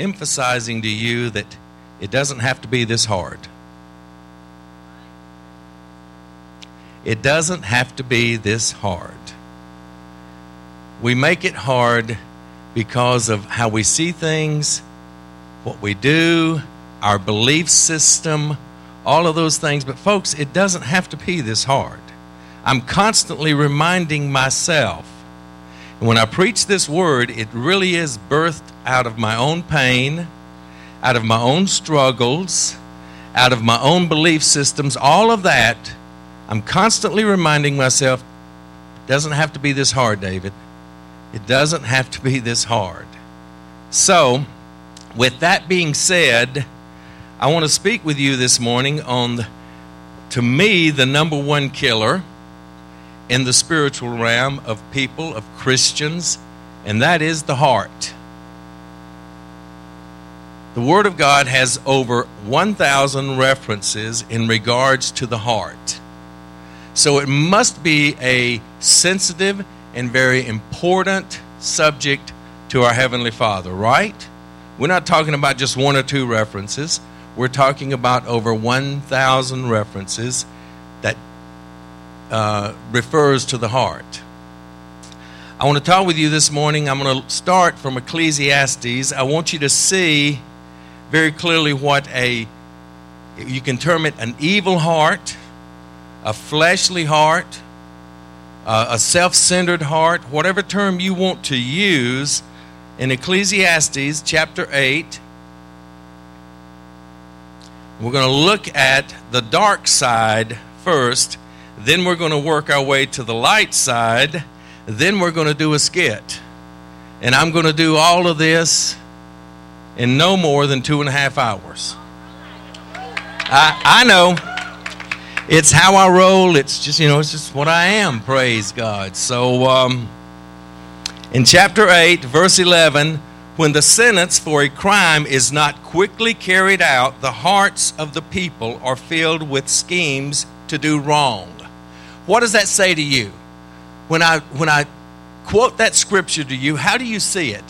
emphasizing to you that it doesn't have to be this hard. It doesn't have to be this hard. We make it hard because of how we see things, what we do, our belief system, all of those things. But, folks, it doesn't have to be this hard. I'm constantly reminding myself. And when I preach this word, it really is birthed out of my own pain, out of my own struggles, out of my own belief systems, all of that. I'm constantly reminding myself, it doesn't have to be this hard, David. It doesn't have to be this hard. So, with that being said, I want to speak with you this morning on, to me, the number one killer in the spiritual realm of people, of Christians, and that is the heart. The Word of God has over 1,000 references in regards to the heart. So it must be a sensitive and very important subject to our Heavenly Father, right? We're not talking about just one or two references. We're talking about over 1,000 references uh, refers to the heart. I want to talk with you this morning. I'm going to start from Ecclesiastes. I want you to see very clearly what a, you can term it an evil heart, a fleshly heart, uh, a self centered heart, whatever term you want to use, in Ecclesiastes chapter 8, we're going to look at the dark side first, then we're going to work our way to the light side, then we're going to do a skit. And I'm going to do all of this in no more than two and a half hours. I, I know. It's how I roll. It's just, you know, it's just what I am. Praise God. So, um, in chapter 8, verse 11, when the sentence for a crime is not quickly carried out, the hearts of the people are filled with schemes to do wrong. What does that say to you? When I, when I quote that scripture to you, how do you see it?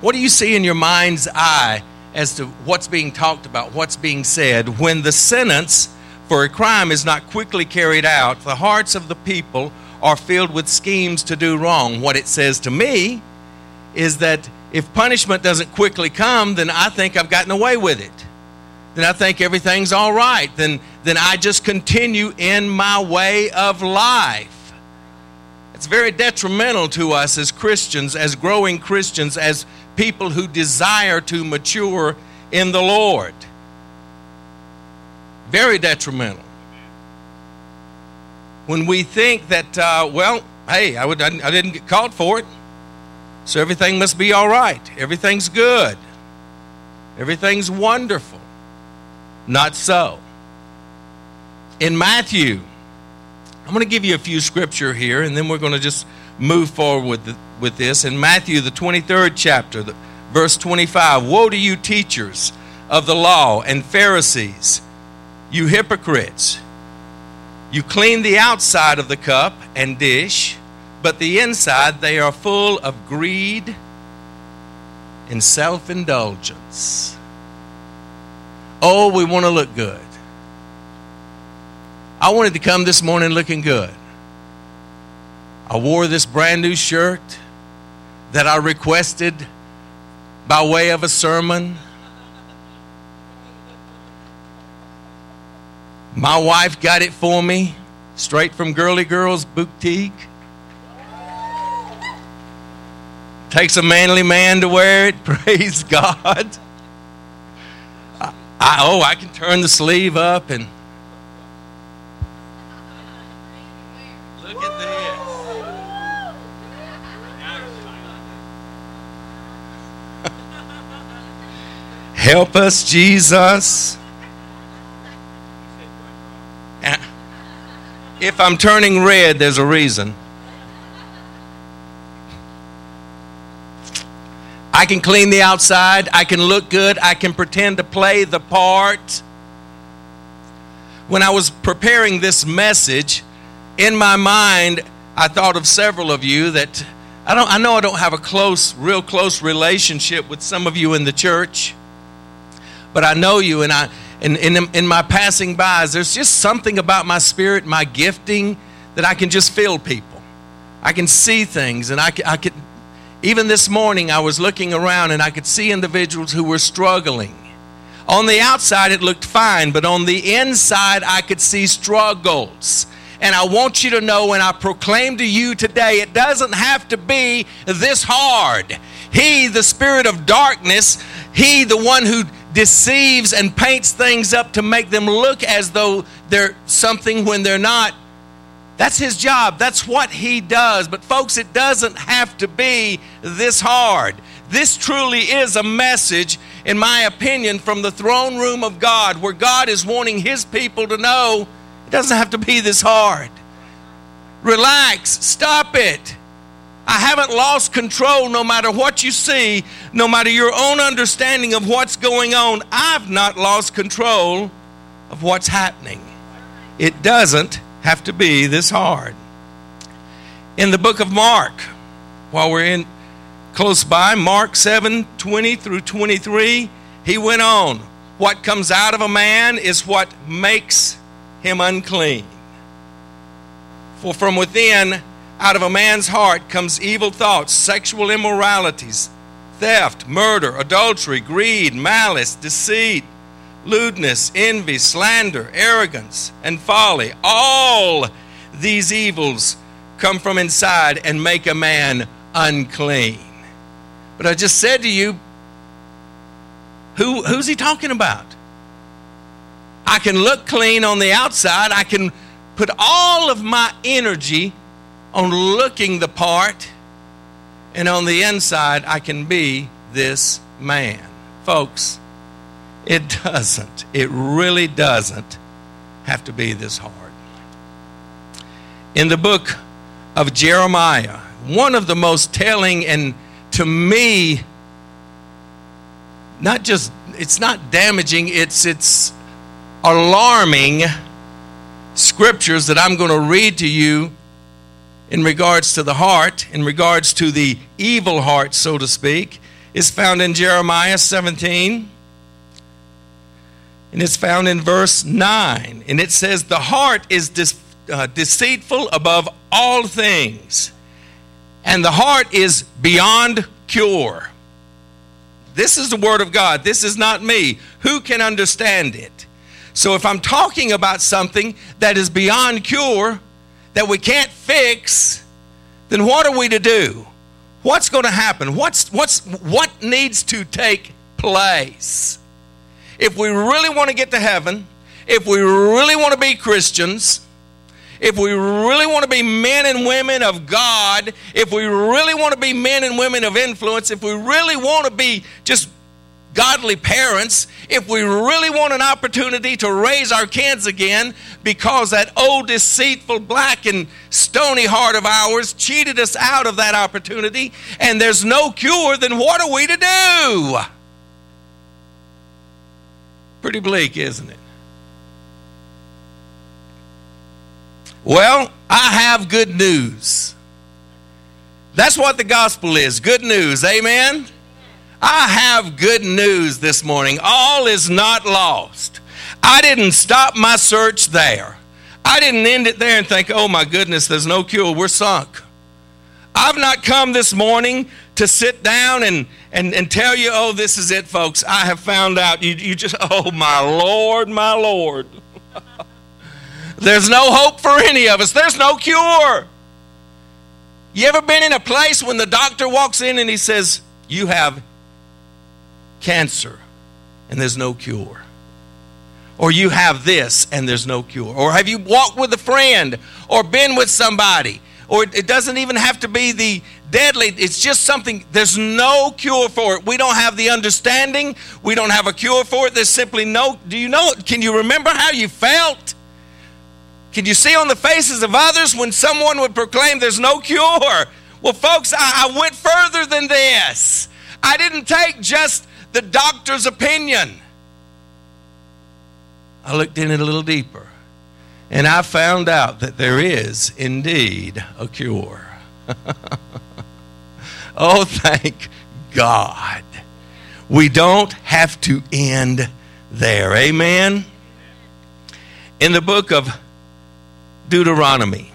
What do you see in your mind's eye as to what's being talked about, what's being said? When the sentence for a crime is not quickly carried out, the hearts of the people are filled with schemes to do wrong. What it says to me is that if punishment doesn't quickly come, then I think I've gotten away with it. Then I think everything's all right. Then, then I just continue in my way of life. It's very detrimental to us as Christians, as growing Christians, as people who desire to mature in the Lord. Very detrimental. When we think that, uh, well, hey, I, would, I didn't get caught for it, so everything must be all right. Everything's good. Everything's wonderful. Not so. In Matthew, I'm going to give you a few scripture here, and then we're going to just move forward with, the, with this. In Matthew, the 23rd chapter, the, verse 25 Woe to you, teachers of the law and Pharisees, you hypocrites! You clean the outside of the cup and dish, but the inside they are full of greed and self indulgence. Oh, we want to look good. I wanted to come this morning looking good. I wore this brand new shirt that I requested by way of a sermon. My wife got it for me straight from Girly Girls Boutique. Takes a manly man to wear it. Praise God. I, I, oh, I can turn the sleeve up and Help us, Jesus. If I'm turning red, there's a reason. I can clean the outside. I can look good. I can pretend to play the part. When I was preparing this message, in my mind, I thought of several of you that I don't I know I don't have a close, real close relationship with some of you in the church, but I know you and I and in, my passing bys, there's just something about my spirit, my gifting, that I can just feel people. I can see things, and I can, I could. Even this morning, I was looking around and I could see individuals who were struggling. On the outside, it looked fine, but on the inside, I could see struggles. And I want you to know when I proclaim to you today, it doesn't have to be this hard. He, the spirit of darkness, he, the one who deceives and paints things up to make them look as though they're something when they're not. That's his job. That's what he does. But, folks, it doesn't have to be this hard. This truly is a message, in my opinion, from the throne room of God, where God is wanting his people to know it doesn't have to be this hard. Relax, stop it. I haven't lost control no matter what you see, no matter your own understanding of what's going on. I've not lost control of what's happening. It doesn't have to be this hard. In the book of Mark, while we're in close by, Mark 7 20 through 23, he went on. What comes out of a man is what makes him unclean. For from within, out of a man's heart, comes evil thoughts, sexual immoralities, theft, murder, adultery, greed, malice, deceit, lewdness, envy, slander, arrogance, and folly. All these evils come from inside and make a man unclean. But I just said to you, who, who's he talking about? I can look clean on the outside. I can put all of my energy on looking the part, and on the inside, I can be this man. Folks, it doesn't, it really doesn't have to be this hard. In the book of Jeremiah, one of the most telling and to me, not just, it's not damaging, it's, it's alarming scriptures that I'm going to read to you in regards to the heart, in regards to the evil heart, so to speak, is found in Jeremiah 17. And it's found in verse 9. And it says, The heart is de- uh, deceitful above all things, and the heart is beyond cure. This is the word of God. This is not me. Who can understand it? So if I'm talking about something that is beyond cure, that we can't fix, then what are we to do? What's going to happen? What's, what's, what needs to take place? If we really want to get to heaven, if we really want to be Christians, if we really want to be men and women of God, if we really want to be men and women of influence, if we really want to be just godly parents, if we really want an opportunity to raise our kids again because that old deceitful black and stony heart of ours cheated us out of that opportunity and there's no cure, then what are we to do? Pretty bleak, isn't it? Well, I have good news. That's what the gospel is good news. Amen? I have good news this morning. All is not lost. I didn't stop my search there. I didn't end it there and think, oh my goodness, there's no cure. We're sunk. I've not come this morning to sit down and, and, and tell you, oh, this is it, folks. I have found out. You, you just, oh my Lord, my Lord. there's no hope for any of us, there's no cure. You ever been in a place when the doctor walks in and he says, You have cancer and there's no cure. Or you have this and there's no cure. Or have you walked with a friend or been with somebody? Or it doesn't even have to be the deadly, it's just something, there's no cure for it. We don't have the understanding, we don't have a cure for it. There's simply no, do you know, can you remember how you felt? Can you see on the faces of others when someone would proclaim there's no cure? Well, folks, I, I went further than this. I didn't take just the doctor's opinion. I looked in it a little deeper and I found out that there is indeed a cure. Oh, thank God. We don't have to end there. Amen. In the book of Deuteronomy,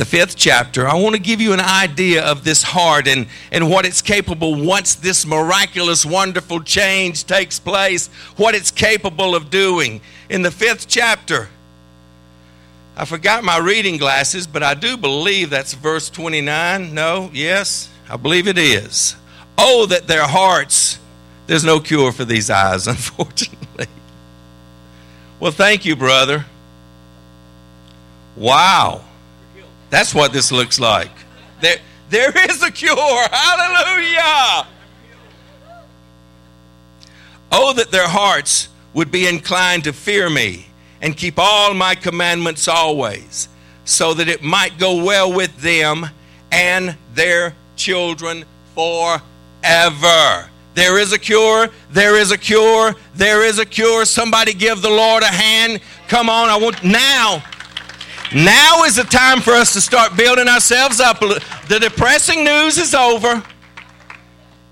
the fifth chapter, I want to give you an idea of this heart and, and what it's capable once this miraculous, wonderful change takes place, what it's capable of doing. In the fifth chapter, I forgot my reading glasses, but I do believe that's verse 29. No? Yes? I believe it is. Oh, that their hearts, there's no cure for these eyes, unfortunately. Well, thank you, brother. Wow. That's what this looks like. There, there is a cure. Hallelujah. Oh, that their hearts would be inclined to fear me and keep all my commandments always, so that it might go well with them and their children forever. There is a cure. There is a cure. There is a cure. Somebody give the Lord a hand. Come on. I want now. Now is the time for us to start building ourselves up. The depressing news is over.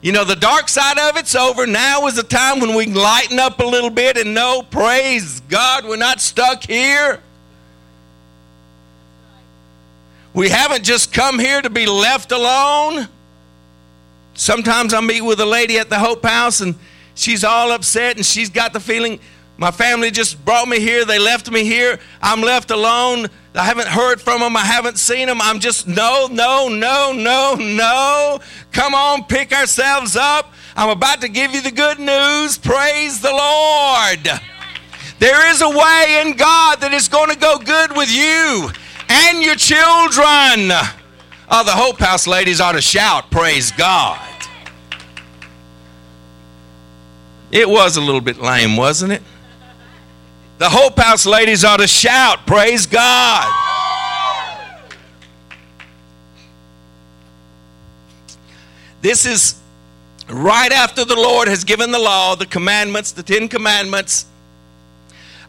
You know, the dark side of it's over. Now is the time when we can lighten up a little bit and know, praise God, we're not stuck here. We haven't just come here to be left alone. Sometimes I meet with a lady at the Hope House and she's all upset and she's got the feeling my family just brought me here. They left me here. I'm left alone. I haven't heard from them. I haven't seen them. I'm just, no, no, no, no, no. Come on, pick ourselves up. I'm about to give you the good news. Praise the Lord. There is a way in God that is going to go good with you and your children. Oh, the Hope House ladies ought to shout, Praise God. It was a little bit lame, wasn't it? The Hope House ladies ought to shout, Praise God. This is right after the Lord has given the law, the commandments, the Ten Commandments.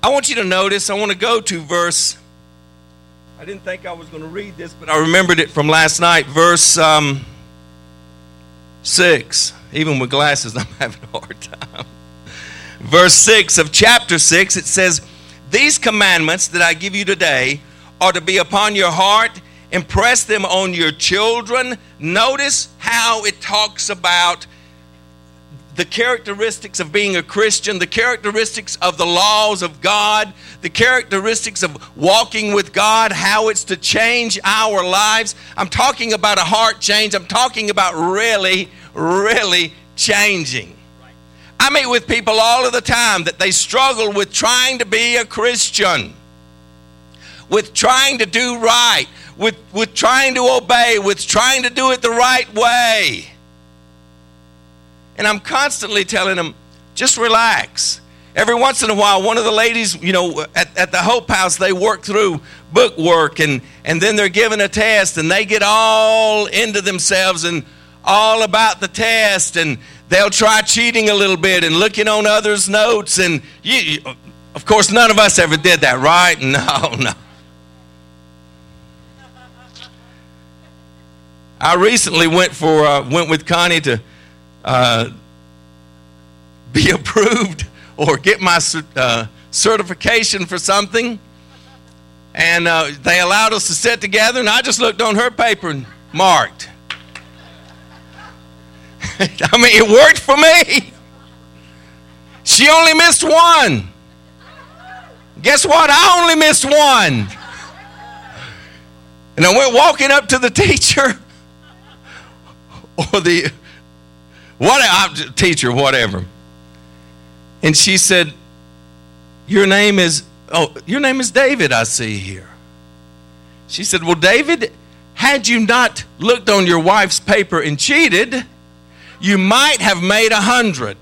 I want you to notice, I want to go to verse. I didn't think I was going to read this, but I remembered it from last night. Verse um, 6. Even with glasses, I'm having a hard time verse 6 of chapter 6, it says, These commandments that I give you today are to be upon your heart, impress them on your children. Notice how it talks about the characteristics of being a Christian, the characteristics of the laws of God, the characteristics of walking with God, how it's to change our lives. I'm talking about a heart change. I'm talking about really, really changing. I meet with people all of the time that they struggle with trying to be a Christian, with trying to do right, with, with trying to obey, with trying to do it the right way. And I'm constantly telling them, just relax. Every once in a while, one of the ladies, you know, at, at the Hope House, they work through book work and, and then they're given a test and they get all into themselves and all about the test and they'll try cheating a little bit and looking on others' notes. And you, of course, none of us ever did that, right? No, no. I recently went for uh, went with Connie to uh, be approved or get my uh, certification for something, and uh, they allowed us to sit together. And I just looked on her paper and marked. I mean, it worked for me. She only missed one. Guess what? I only missed one. And I went walking up to the teacher or the what teacher, whatever. And she said, Your name is oh, your name is David, I see here. She said, Well, David, had you not looked on your wife's paper and cheated, you might have made a hundred.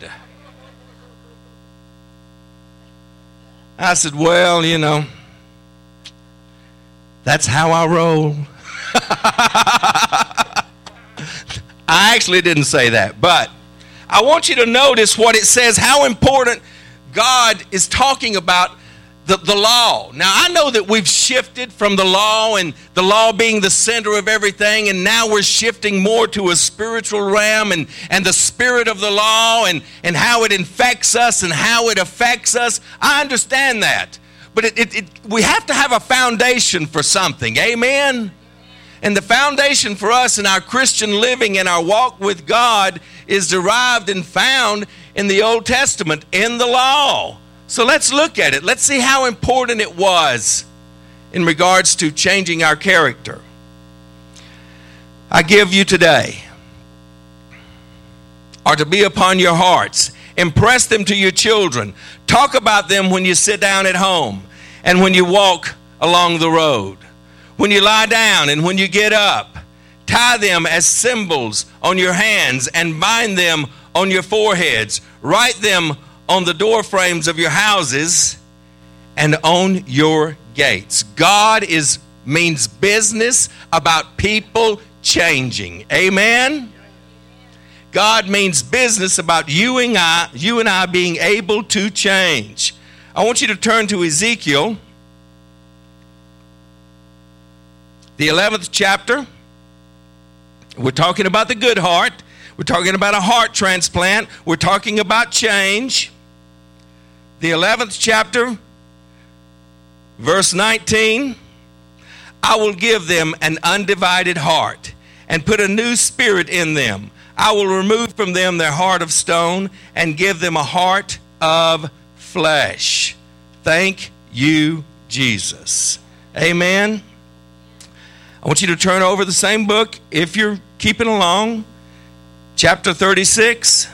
I said, Well, you know, that's how I roll. I actually didn't say that, but I want you to notice what it says, how important God is talking about the, the law. Now, I know that we've shifted from the law and the law being the center of everything, and now we're shifting more to a spiritual realm and, and the spirit of the law and, and how it infects us and how it affects us. I understand that. But it, it, it, we have to have a foundation for something. Amen? And the foundation for us in our Christian living and our walk with God is derived and found in the Old Testament, in the law. So let's look at it. Let's see how important it was in regards to changing our character. I give you today are to be upon your hearts. Impress them to your children. Talk about them when you sit down at home and when you walk along the road, when you lie down and when you get up. Tie them as symbols on your hands and bind them on your foreheads. Write them on the door frames of your houses and on your gates. God is means business about people changing. Amen. God means business about you and I, you and I being able to change. I want you to turn to Ezekiel, the 11th chapter. We're talking about the good heart. We're talking about a heart transplant. We're talking about change the 11th chapter, verse 19 I will give them an undivided heart and put a new spirit in them. I will remove from them their heart of stone and give them a heart of flesh. Thank you, Jesus. Amen. I want you to turn over the same book if you're keeping along. Chapter 36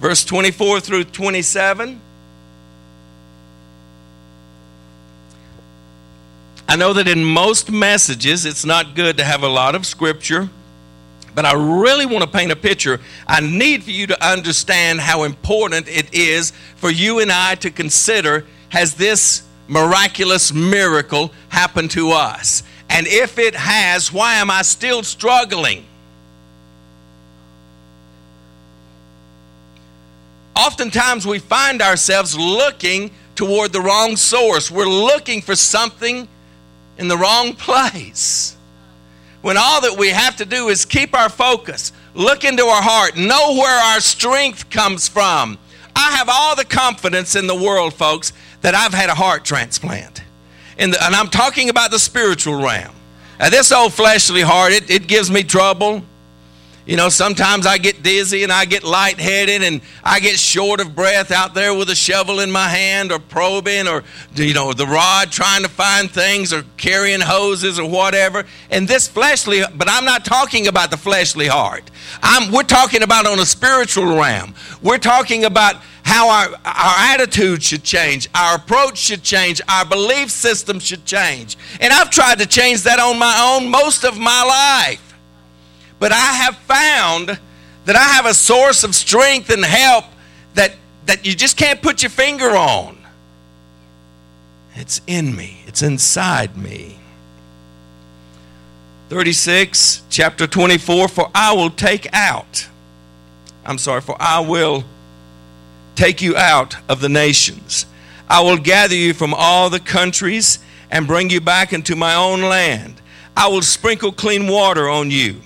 verse 24 through 27. I know that in most messages it's not good to have a lot of scripture, but I really want to paint a picture. I need for you to understand how important it is for you and I to consider has this miraculous miracle happened to us? And if it has, why am I still struggling? Oftentimes we find ourselves looking toward the wrong source. We're looking for something in the wrong place. When all that we have to do is keep our focus, look into our heart, know where our strength comes from. I have all the confidence in the world, folks, that I've had a heart transplant. The, and I'm talking about the spiritual realm. Now, this old fleshly heart, it, it gives me trouble. You know, sometimes I get dizzy and I get lightheaded and I get short of breath out there with a shovel in my hand or probing or, you know, the rod trying to find things or carrying hoses or whatever. And this fleshly, but I'm not talking about the fleshly heart. I'm, we're talking about on a spiritual realm. We're talking about how our, our attitude should change, our approach should change, our belief system should change. And I've tried to change that on my own most of my life. But I have found that I have a source of strength and help that, that you just can't put your finger on. It's in me, it's inside me. 36, chapter 24 For I will take out, I'm sorry, for I will take you out of the nations. I will gather you from all the countries and bring you back into my own land. I will sprinkle clean water on you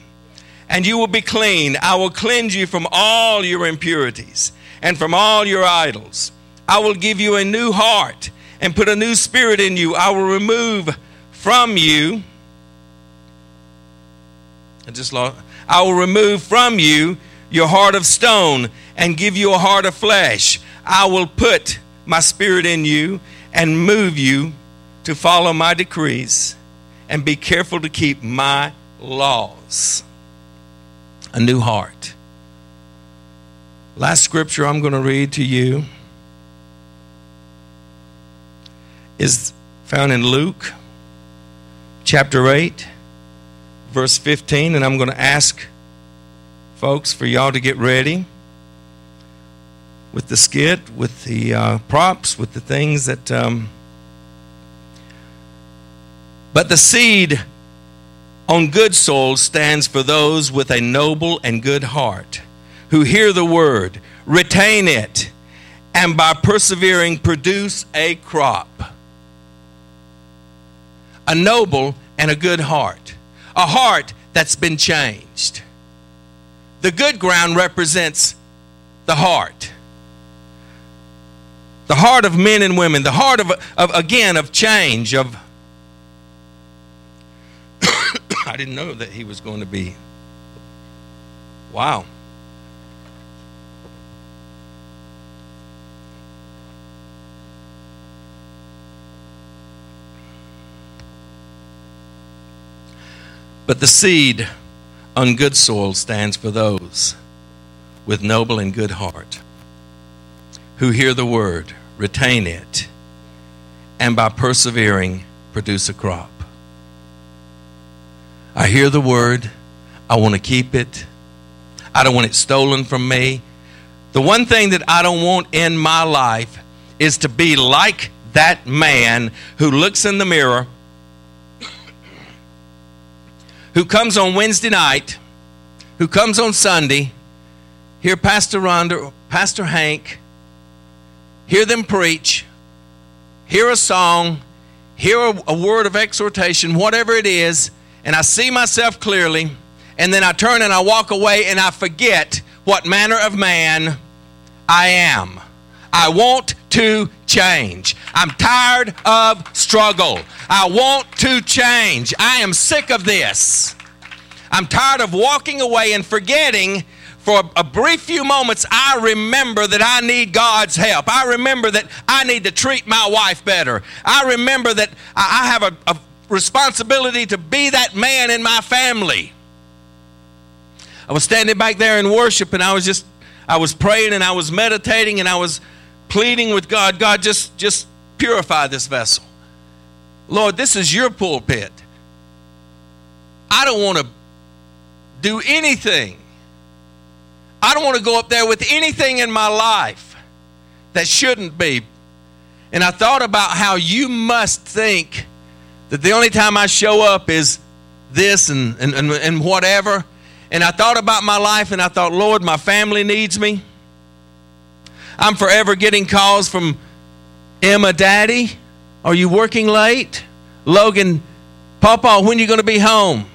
and you will be clean. I will cleanse you from all your impurities and from all your idols. I will give you a new heart and put a new spirit in you. I will remove from you. I just lost. I will remove from you your heart of stone and give you a heart of flesh. I will put my spirit in you and move you to follow my decrees and be careful to keep my laws a new heart. Last scripture I'm going to read to you is found in Luke chapter 8, verse 15. And I'm going to ask folks for y'all to get ready with the skit, with the uh, props, with the things that. Um, but the seed on good soil stands for those with a noble and good heart who hear the word, retain it, and by persevering produce a crop. A noble and a good heart. A heart that's been changed. The good ground represents the heart. The heart of men and women, the heart of, of again, of change, of. I didn't know that he was going to be. Wow. But the seed on good soil stands for those with noble and good heart who hear the word, retain it, and by persevering produce a crop. I hear the word, I want to keep it, I don't want it stolen from me. The one thing that I don't want in my life is to be like that man who looks in the mirror who comes on Wednesday night, who comes on Sunday, hear Pastor Rhonda, Pastor Hank, hear them preach, hear a song, hear a, a word of exhortation, whatever it is, and I see myself clearly, and then I turn and I walk away and I forget what manner of man I am. I want to change. I'm tired of struggle. I want to change. I am sick of this. I'm tired of walking away and forgetting for a brief few moments, I remember that I need God's help. I remember that I need to treat my wife better. I remember that I have a, a responsibility to be that man in my family. I was standing back there in worship and I was just, I was praying and I was meditating and I was pleading with God, God, just, just purify this vessel. Lord, this is your pulpit. I don't want to do anything. I don't want to go up there with anything in my life that shouldn't be. And I thought about how you must think that the only time I show up is this and, and, and, and whatever. And I thought about my life and I thought, Lord, my family needs me. I'm forever getting calls from Emma, Daddy, are you working late? Logan, Papa, when are you going to be home?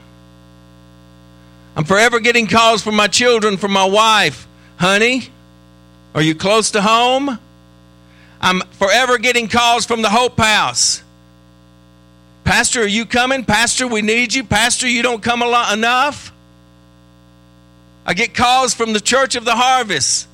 I'm forever getting calls from my children, from my wife. Honey, are you close to home? I'm forever getting calls from the Hope House. Pastor, are you coming? Pastor, we need you. Pastor, you don't come a lot enough. I get calls from the Church of the Harvest.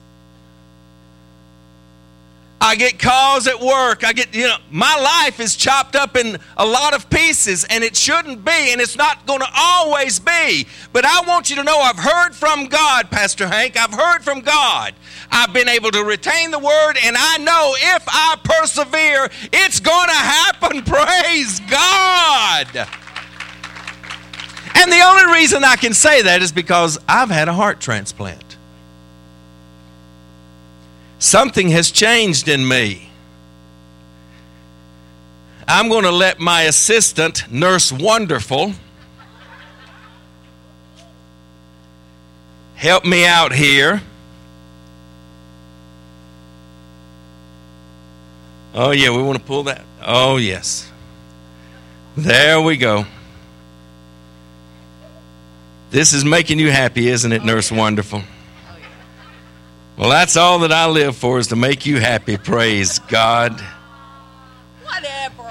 I get calls at work. I get, you know, my life is chopped up in a lot of pieces, and it shouldn't be, and it's not going to always be. But I want you to know I've heard from God, Pastor Hank. I've heard from God. I've been able to retain the word, and I know if I persevere, it's going to happen. Praise God. And the only reason I can say that is because I've had a heart transplant. Something has changed in me. I'm going to let my assistant, Nurse Wonderful, help me out here. Oh, yeah, we want to pull that. Oh, yes. There we go. This is making you happy, isn't it, Nurse Wonderful? Well, that's all that I live for is to make you happy. Praise God. Whatever.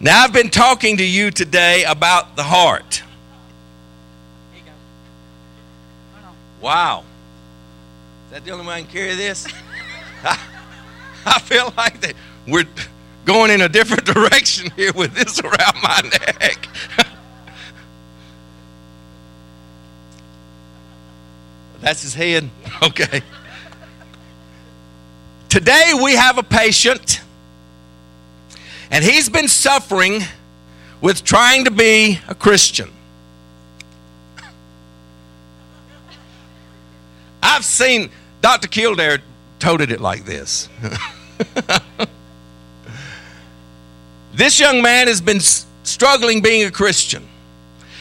now, I've been talking to you today about the heart. Wow. Is that the only way I can carry this? I feel like that we're going in a different direction here with this around my neck. That's his head? Okay. Today we have a patient, and he's been suffering with trying to be a Christian. I've seen Dr. Kildare toted it like this. this young man has been struggling being a Christian.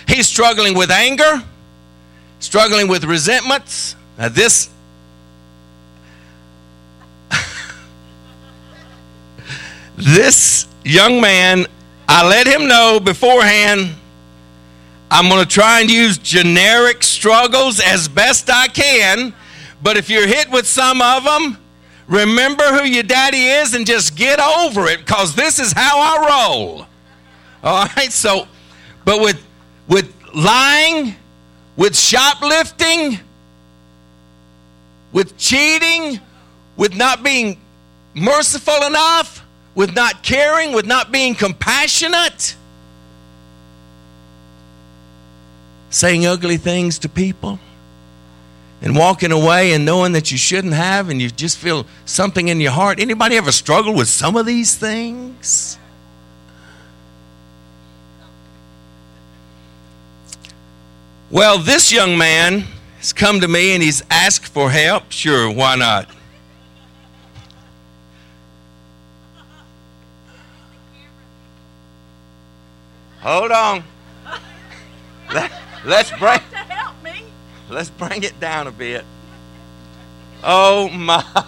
He's struggling with anger struggling with resentments. Now, this. this young man, I let him know beforehand I'm going to try and use generic struggles as best I can, but if you're hit with some of them, remember who your daddy is and just get over it because this is how I roll. All right, so, but with, with lying, with shoplifting, with cheating, with not being merciful enough, with not caring, with not being compassionate, saying ugly things to people, and walking away and knowing that you shouldn't have, and you just feel something in your heart. Anybody ever struggle with some of these things? Well, this young man has come to me and he's asked for help. Sure, why not? Hold on. Let, let's bring To help me. let's bring it down a bit. Oh my Now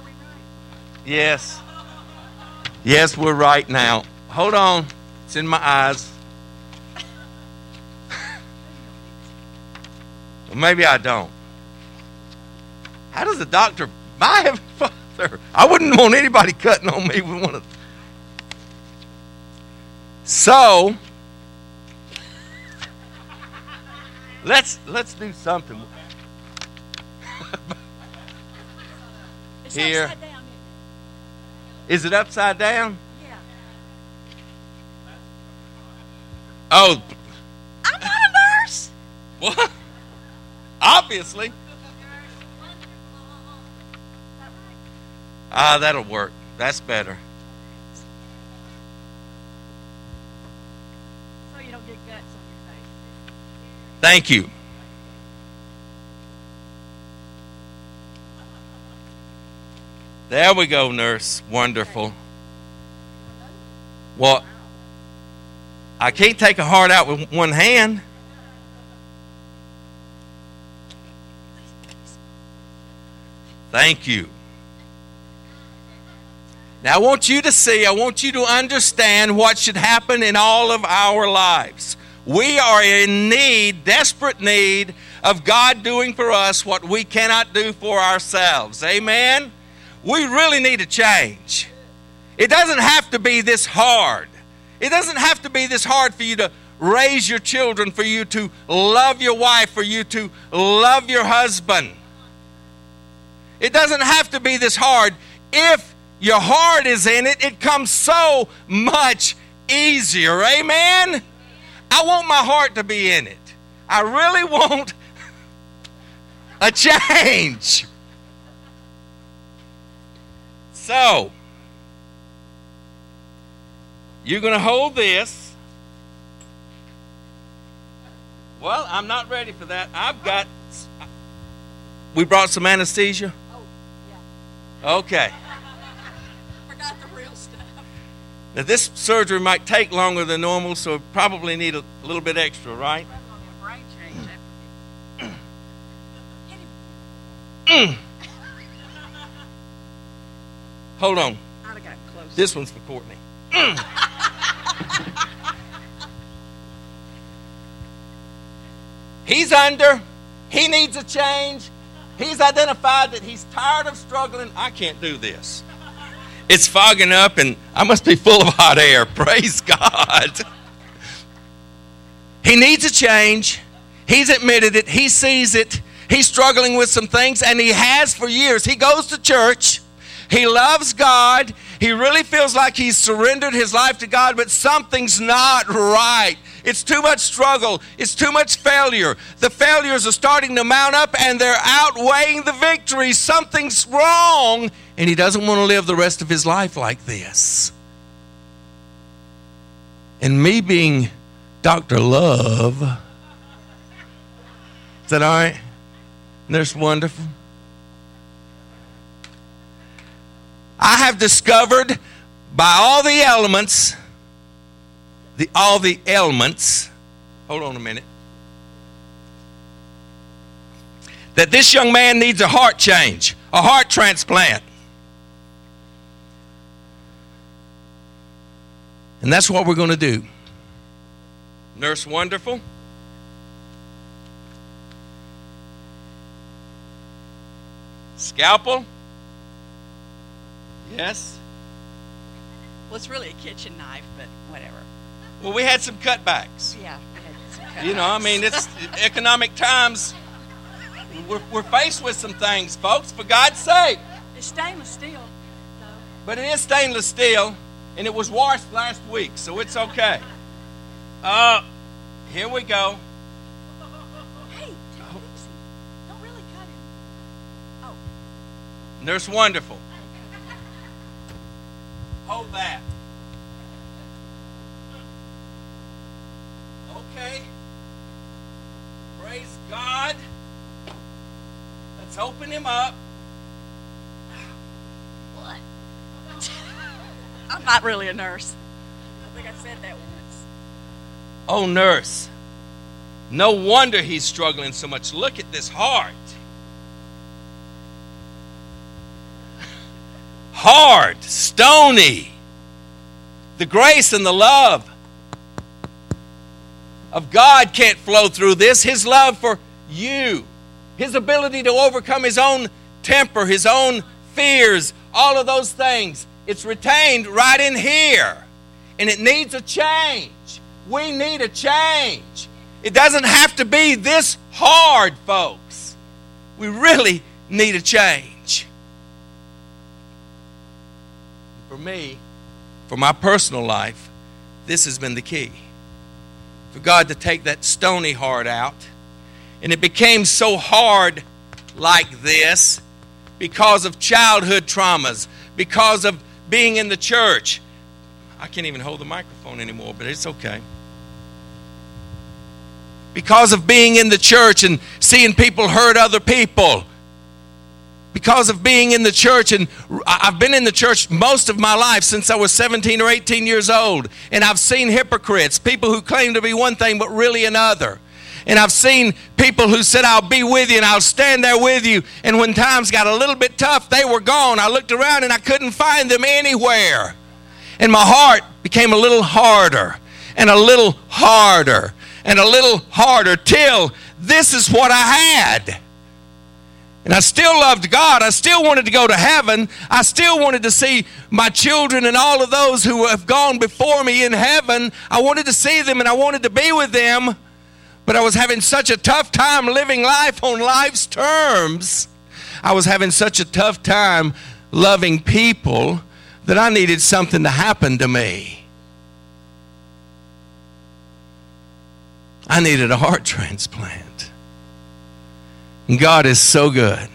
we right. yes. Yes, we're right now. Hold on. It's in my eyes. Well, maybe I don't. How does the doctor? My heavenly Father, I wouldn't want anybody cutting on me with one of. So, let's let's do something. Here. Is it upside down? Yeah. Oh, I'm not a nurse. what? Obviously. Ah, that'll work. That's better. So you don't get guts on your face. Thank you. There we go, nurse. Wonderful. Well, I can't take a heart out with one hand. Thank you. Now, I want you to see, I want you to understand what should happen in all of our lives. We are in need, desperate need, of God doing for us what we cannot do for ourselves. Amen? We really need a change. It doesn't have to be this hard. It doesn't have to be this hard for you to raise your children, for you to love your wife, for you to love your husband. It doesn't have to be this hard. If your heart is in it, it comes so much easier. Amen? I want my heart to be in it. I really want a change. So, you're going to hold this. Well, I'm not ready for that. I've got. We brought some anesthesia. Okay. Forgot the real stuff. Now, this surgery might take longer than normal, so probably need a little bit extra, right? I'm gonna get a brain change after Hit him. Hold on. I'd have got close. This one's for Courtney. he's under. He needs a change. He's identified that he's tired of struggling. I can't do this. It's fogging up, and I must be full of hot air. Praise God. He needs a change. He's admitted it. He sees it. He's struggling with some things, and he has for years. He goes to church. He loves God. He really feels like he's surrendered his life to God, but something's not right. It's too much struggle. It's too much failure. The failures are starting to mount up and they're outweighing the victories. Something's wrong, and he doesn't want to live the rest of his life like this. And me being Dr. Love, that all right? That's wonderful. I have discovered by all the elements, the all the elements hold on a minute. That this young man needs a heart change, a heart transplant. And that's what we're going to do. Nurse Wonderful. Scalpel. Yes. Well, it's really a kitchen knife, but. Well, we had some cutbacks. Yeah. You know, I mean, it's economic times. We're, we're faced with some things, folks, for God's sake. It's stainless steel. So. But it is stainless steel, and it was washed last week, so it's okay. Uh, here we go. Hey, take it. Don't really cut him. Oh, Nurse Wonderful. Hold that. Okay. Praise God. Let's open him up. what? I'm not really a nurse. I think I said that once. Oh, nurse. No wonder he's struggling so much. Look at this heart. Hard, stony. The grace and the love of God can't flow through this. His love for you, His ability to overcome His own temper, His own fears, all of those things. It's retained right in here. And it needs a change. We need a change. It doesn't have to be this hard, folks. We really need a change. For me, for my personal life, this has been the key. For God to take that stony heart out. And it became so hard like this because of childhood traumas, because of being in the church. I can't even hold the microphone anymore, but it's okay because of being in the church and seeing people hurt other people. Because of being in the church, and I've been in the church most of my life since I was 17 or 18 years old, and I've seen hypocrites, people who claim to be one thing but really another. And I've seen people who said, I'll be with you and I'll stand there with you. And when times got a little bit tough, they were gone. I looked around and I couldn't find them anywhere. And my heart became a little harder and a little harder and a little harder till this is what I had. And I still loved God. I still wanted to go to heaven. I still wanted to see my children and all of those who have gone before me in heaven. I wanted to see them and I wanted to be with them. But I was having such a tough time living life on life's terms. I was having such a tough time loving people that I needed something to happen to me. I needed a heart transplant. God is so good.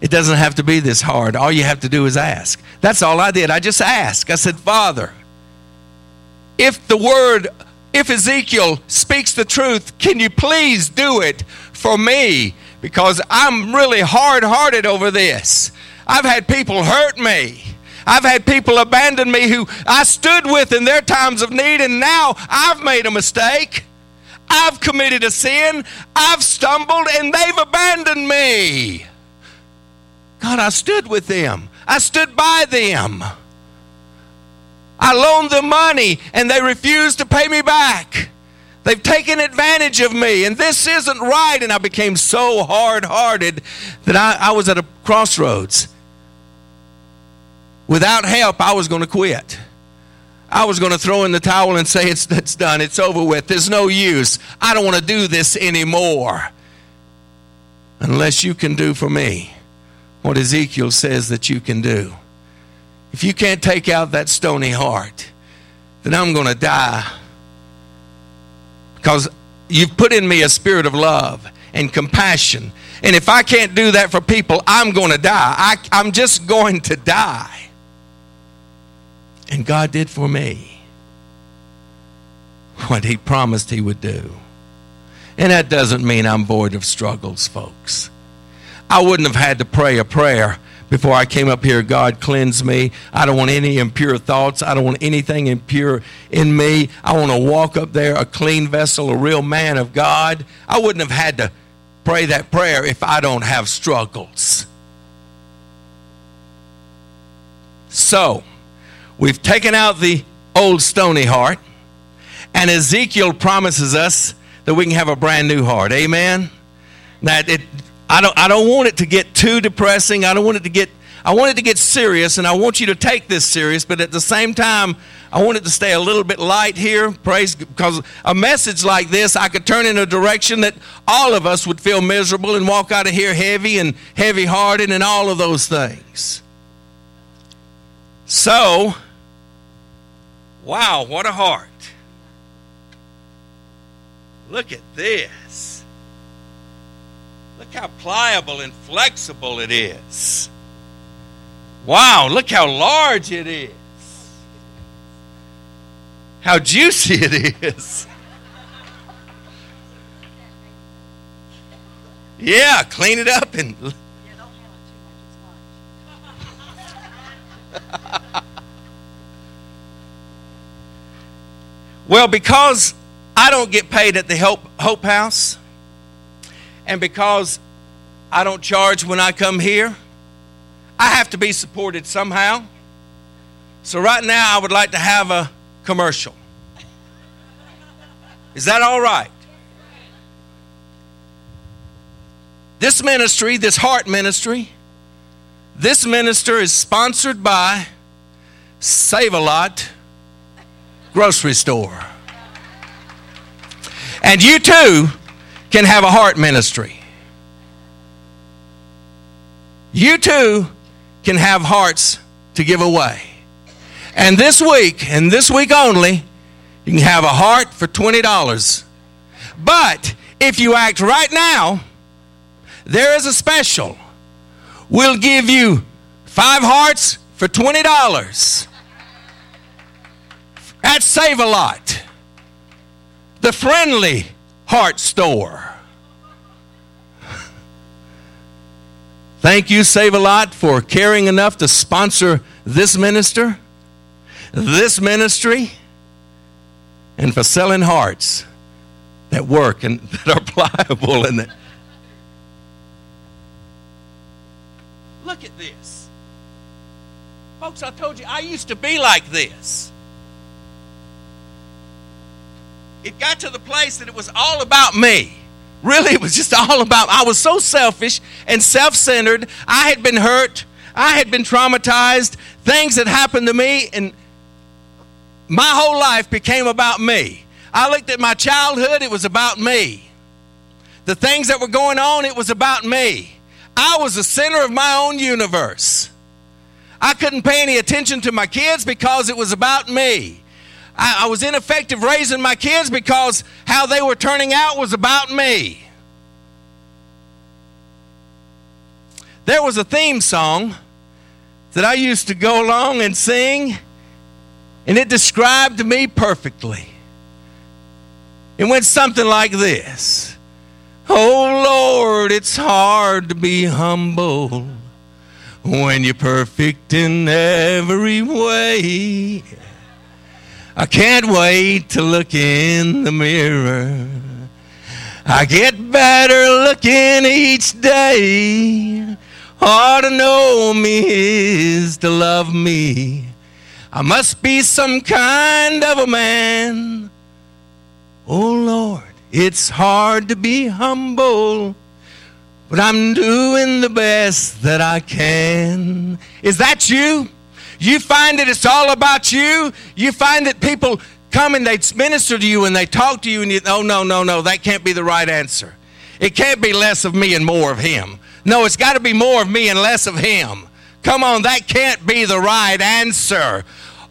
It doesn't have to be this hard. All you have to do is ask. That's all I did. I just asked. I said, Father, if the word, if Ezekiel speaks the truth, can you please do it for me? Because I'm really hard hearted over this. I've had people hurt me. I've had people abandon me who I stood with in their times of need, and now I've made a mistake. I've committed a sin. I've stumbled, and they've abandoned me. God, I stood with them. I stood by them. I loaned them money, and they refused to pay me back. They've taken advantage of me, and this isn't right. And I became so hard hearted that I, I was at a crossroads. Without help, I was going to quit. I was going to throw in the towel and say, it's, it's done, it's over with, there's no use. I don't want to do this anymore. Unless you can do for me what Ezekiel says that you can do. If you can't take out that stony heart, then I'm going to die. Because you've put in me a spirit of love and compassion. And if I can't do that for people, I'm going to die. I, I'm just going to die. And God did for me what He promised He would do. And that doesn't mean I'm void of struggles, folks. I wouldn't have had to pray a prayer before I came up here, God cleanse me. I don't want any impure thoughts. I don't want anything impure in me. I want to walk up there a clean vessel, a real man of God. I wouldn't have had to pray that prayer if I don't have struggles. So, we've taken out the old stony heart, and Ezekiel promises us that we can have a brand new heart. Amen. That it I don't I don't want it to get too depressing. I don't want it to get I want it to get serious and I want you to take this serious, but at the same time I want it to stay a little bit light here. Praise because a message like this I could turn in a direction that all of us would feel miserable and walk out of here heavy and heavy hearted and all of those things. So, wow, what a heart. Look at this. Look how pliable and flexible it is. Wow, look how large it is. How juicy it is. Yeah, clean it up and well, because I don't get paid at the Hope, Hope House, and because I don't charge when I come here, I have to be supported somehow. So, right now, I would like to have a commercial. Is that all right? This ministry, this heart ministry, this minister is sponsored by Save a Lot Grocery Store. And you too can have a heart ministry. You too can have hearts to give away. And this week, and this week only, you can have a heart for $20. But if you act right now, there is a special. We'll give you five hearts for $20. At Save a Lot, the friendly heart store. Thank you, Save a Lot, for caring enough to sponsor this minister, this ministry, and for selling hearts that work and that are pliable and that. Look at this. Folks, I told you I used to be like this. It got to the place that it was all about me. Really, it was just all about, I was so selfish and self centered. I had been hurt. I had been traumatized. Things had happened to me, and my whole life became about me. I looked at my childhood, it was about me. The things that were going on, it was about me. I was the center of my own universe. I couldn't pay any attention to my kids because it was about me. I, I was ineffective raising my kids because how they were turning out was about me. There was a theme song that I used to go along and sing, and it described me perfectly. It went something like this Oh Lord, it's hard to be humble when you're perfect in every way. I can't wait to look in the mirror. I get better looking each day. All to know me is to love me. I must be some kind of a man. Oh Lord, it's hard to be humble, but I'm doing the best that I can. Is that you? You find that it's all about you. You find that people come and they minister to you and they talk to you and you, oh, no, no, no, that can't be the right answer. It can't be less of me and more of him. No, it's got to be more of me and less of him. Come on, that can't be the right answer.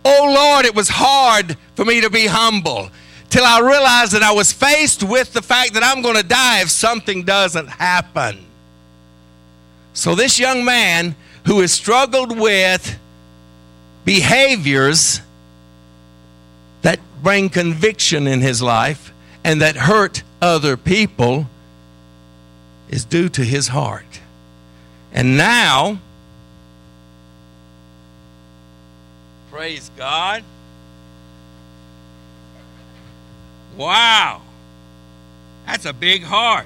Oh Lord, it was hard for me to be humble till I realized that I was faced with the fact that I'm going to die if something doesn't happen. So, this young man who has struggled with behaviors that bring conviction in his life and that hurt other people is due to his heart. And now, praise God. Wow, that's a big heart.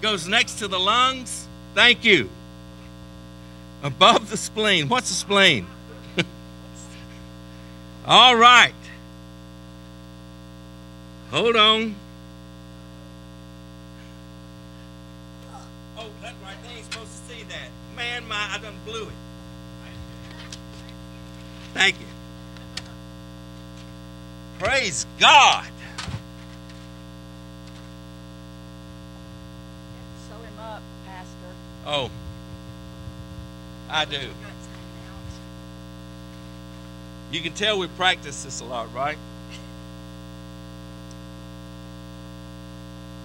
Goes next to the lungs. Thank you. Above the spleen. What's the spleen? All right. Hold on. Oh, that's right. They ain't supposed to see that. Man, my I done blew it. Thank you. Praise God. Sew him up, Pastor. Oh, I do. You can tell we practice this a lot, right?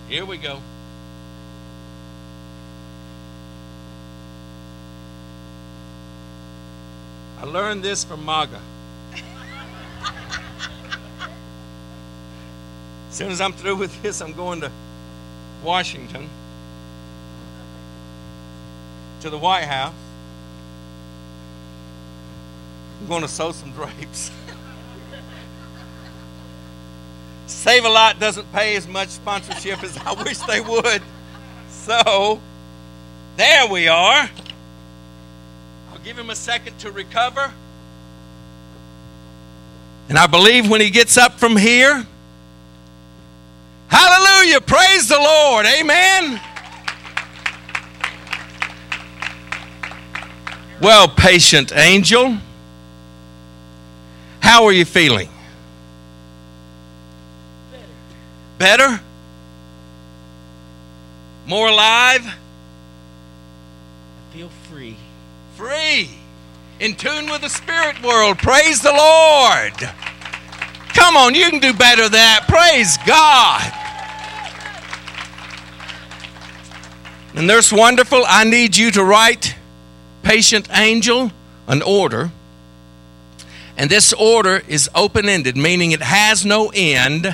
Here we go. I learned this from MAGA. as soon as I'm through with this, I'm going to Washington to the White House. I'm going to sew some drapes. Save a Lot doesn't pay as much sponsorship as I wish they would. So, there we are. I'll give him a second to recover. And I believe when he gets up from here, hallelujah, praise the Lord, amen. Well, patient angel, how are you feeling? Better? Better? More alive? I feel free. Free. In tune with the spirit world. Praise the Lord. Come on, you can do better than that. Praise God. And Nurse Wonderful, I need you to write Patient Angel an order. And this order is open ended, meaning it has no end.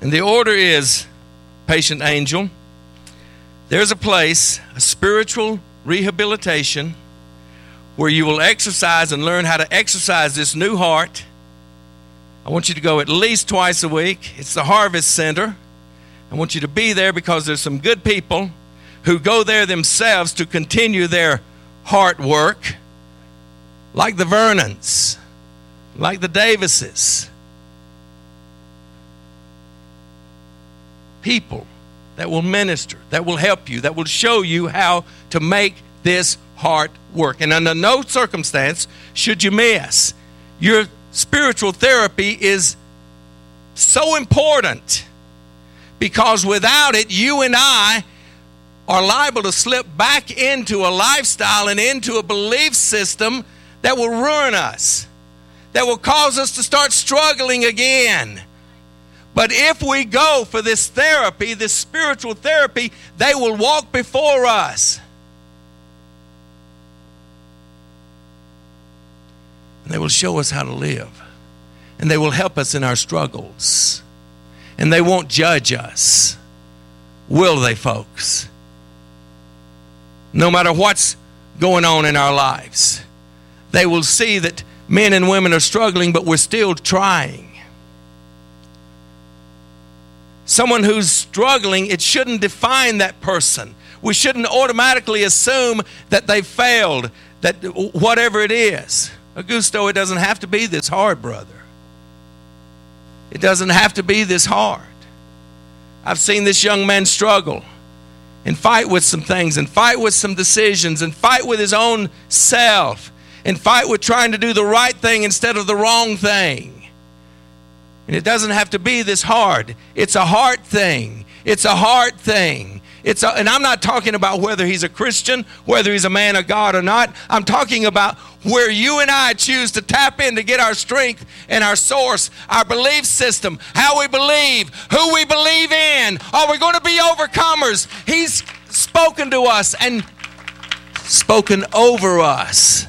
And the order is Patient Angel, there's a place, a spiritual rehabilitation, where you will exercise and learn how to exercise this new heart. I want you to go at least twice a week. It's the Harvest Center. I want you to be there because there's some good people who go there themselves to continue their heart work, like the Vernons, like the Davises. People that will minister, that will help you, that will show you how to make this heart work. And under no circumstance should you miss. Your spiritual therapy is so important because without it, you and I are liable to slip back into a lifestyle and into a belief system that will ruin us, that will cause us to start struggling again. But if we go for this therapy, this spiritual therapy, they will walk before us. And they will show us how to live. And they will help us in our struggles. And they won't judge us. Will they, folks? No matter what's going on in our lives, they will see that men and women are struggling, but we're still trying. Someone who's struggling, it shouldn't define that person. We shouldn't automatically assume that they failed, that whatever it is. Augusto, it doesn't have to be this hard, brother. It doesn't have to be this hard. I've seen this young man struggle and fight with some things and fight with some decisions and fight with his own self and fight with trying to do the right thing instead of the wrong thing. And it doesn't have to be this hard. It's a heart thing. It's a heart thing. It's a, and I'm not talking about whether he's a Christian, whether he's a man of God or not. I'm talking about where you and I choose to tap in to get our strength and our source, our belief system, how we believe, who we believe in. Are we going to be overcomers? He's spoken to us and spoken over us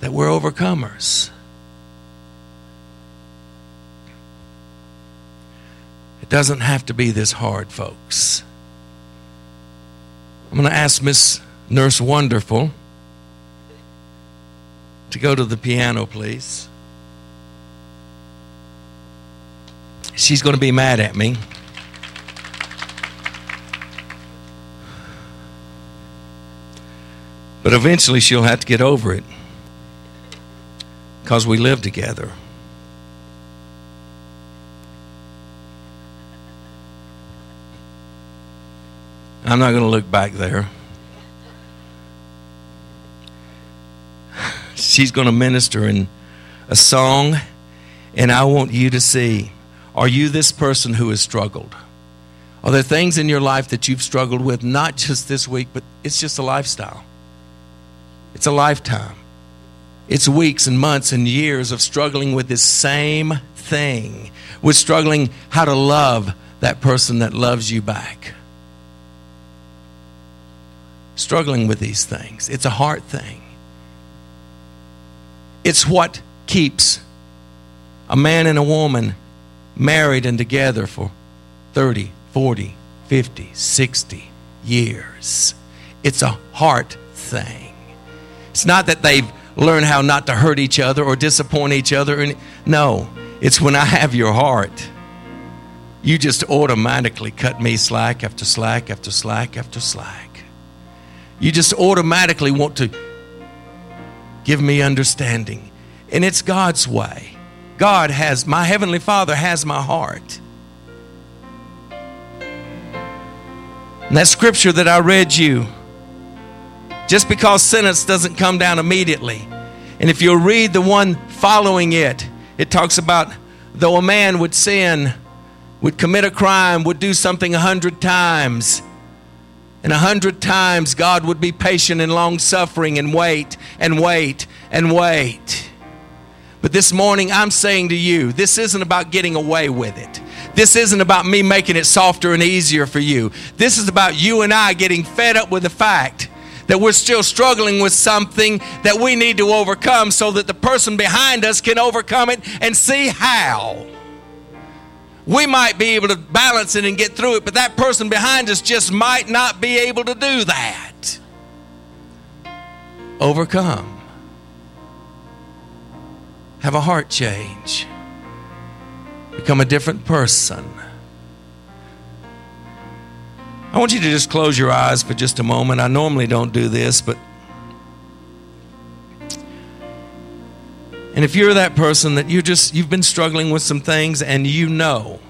that we're overcomers. It doesn't have to be this hard, folks. I'm going to ask Miss Nurse Wonderful to go to the piano, please. She's going to be mad at me. But eventually she'll have to get over it because we live together. I'm not going to look back there. She's going to minister in a song, and I want you to see are you this person who has struggled? Are there things in your life that you've struggled with, not just this week, but it's just a lifestyle? It's a lifetime. It's weeks and months and years of struggling with this same thing, with struggling how to love that person that loves you back. Struggling with these things. It's a hard thing. It's what keeps a man and a woman married and together for 30, 40, 50, 60 years. It's a heart thing. It's not that they've learned how not to hurt each other or disappoint each other. No, it's when I have your heart. You just automatically cut me slack after slack after slack after slack. You just automatically want to give me understanding. And it's God's way. God has, my Heavenly Father has my heart. And that scripture that I read you, just because sentence doesn't come down immediately. And if you'll read the one following it, it talks about though a man would sin, would commit a crime, would do something a hundred times, and a hundred times God would be patient and long suffering and wait and wait and wait. But this morning, I'm saying to you, this isn't about getting away with it. This isn't about me making it softer and easier for you. This is about you and I getting fed up with the fact that we're still struggling with something that we need to overcome so that the person behind us can overcome it and see how. We might be able to balance it and get through it, but that person behind us just might not be able to do that. Overcome. Have a heart change. Become a different person. I want you to just close your eyes for just a moment. I normally don't do this, but. And if you're that person that you just, you've been struggling with some things and you know,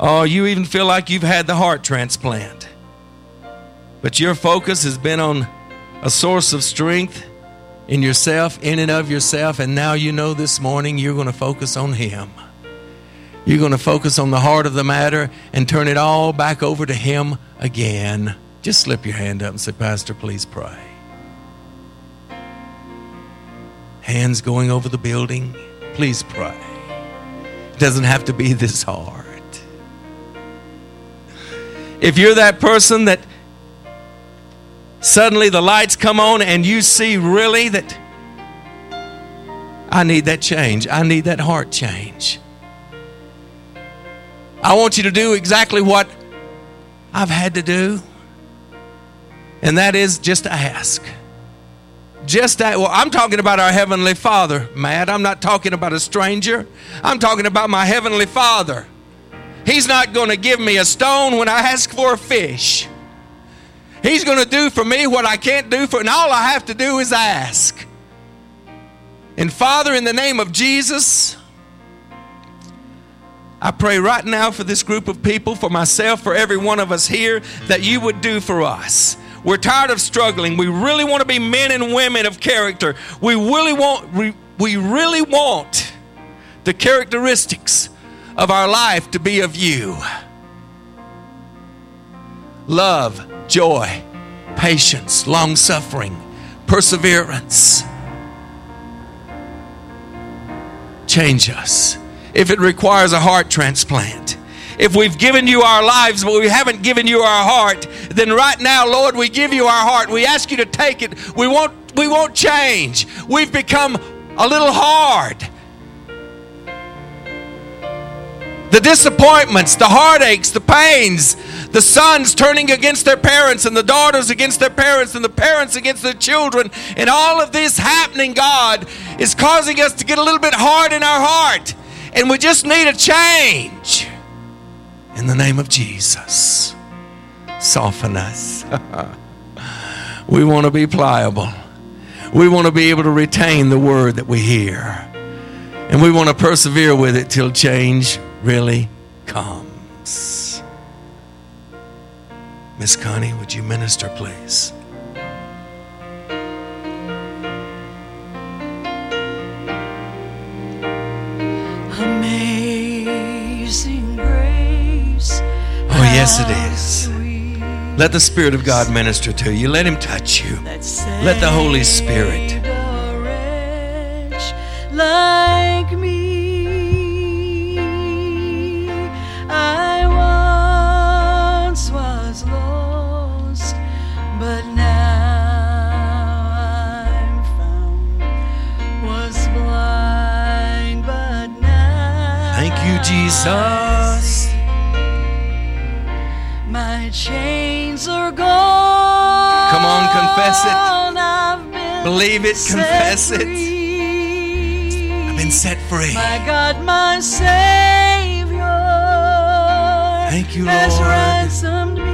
oh, you even feel like you've had the heart transplant, but your focus has been on a source of strength in yourself, in and of yourself, and now you know this morning you're going to focus on Him. You're going to focus on the heart of the matter and turn it all back over to Him again. Just slip your hand up and say, Pastor, please pray. Hands going over the building, please pray. It doesn't have to be this hard. If you're that person that suddenly the lights come on and you see really that I need that change, I need that heart change. I want you to do exactly what I've had to do, and that is just ask. Just that, well, I'm talking about our Heavenly Father, Matt. I'm not talking about a stranger. I'm talking about my Heavenly Father. He's not going to give me a stone when I ask for a fish. He's going to do for me what I can't do for, and all I have to do is ask. And Father, in the name of Jesus, I pray right now for this group of people, for myself, for every one of us here, that you would do for us. We're tired of struggling. We really want to be men and women of character. We really want, we, we really want the characteristics of our life to be of you love, joy, patience, long suffering, perseverance. Change us if it requires a heart transplant. If we've given you our lives, but we haven't given you our heart, then right now, Lord, we give you our heart. We ask you to take it. We won't, we won't change. We've become a little hard. The disappointments, the heartaches, the pains, the sons turning against their parents, and the daughters against their parents, and the parents against their children. And all of this happening, God, is causing us to get a little bit hard in our heart. And we just need a change. In the name of Jesus, soften us. we want to be pliable. We want to be able to retain the word that we hear. And we want to persevere with it till change really comes. Miss Connie, would you minister, please? Yes, it is. Let the Spirit of God minister to you. Let Him touch you. Let the Holy Spirit. Like me, I once was lost, but now I'm found. Was blind, but now Thank you, Jesus. My chains are gone. Come on, confess it. Believe it, confess it. I've been set free. My God, my Savior. Thank you, has ransomed me.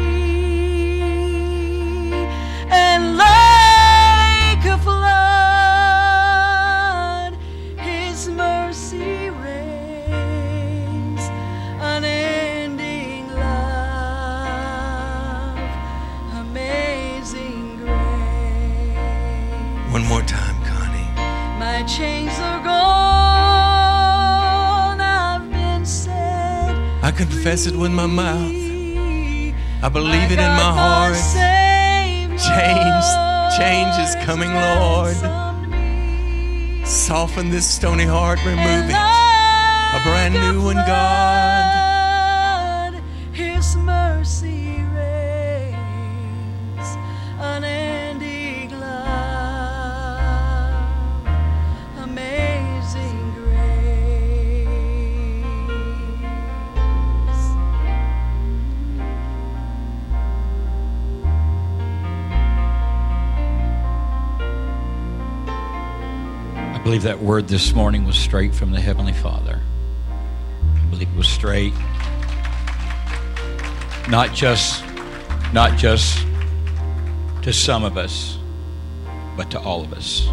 Confess it with my mouth. I believe it in my heart. Change- change is coming, Lord. Soften this stony heart, remove it. A brand new one, God. Believe that word this morning was straight from the Heavenly Father. I believe it was straight. Not just not just to some of us, but to all of us.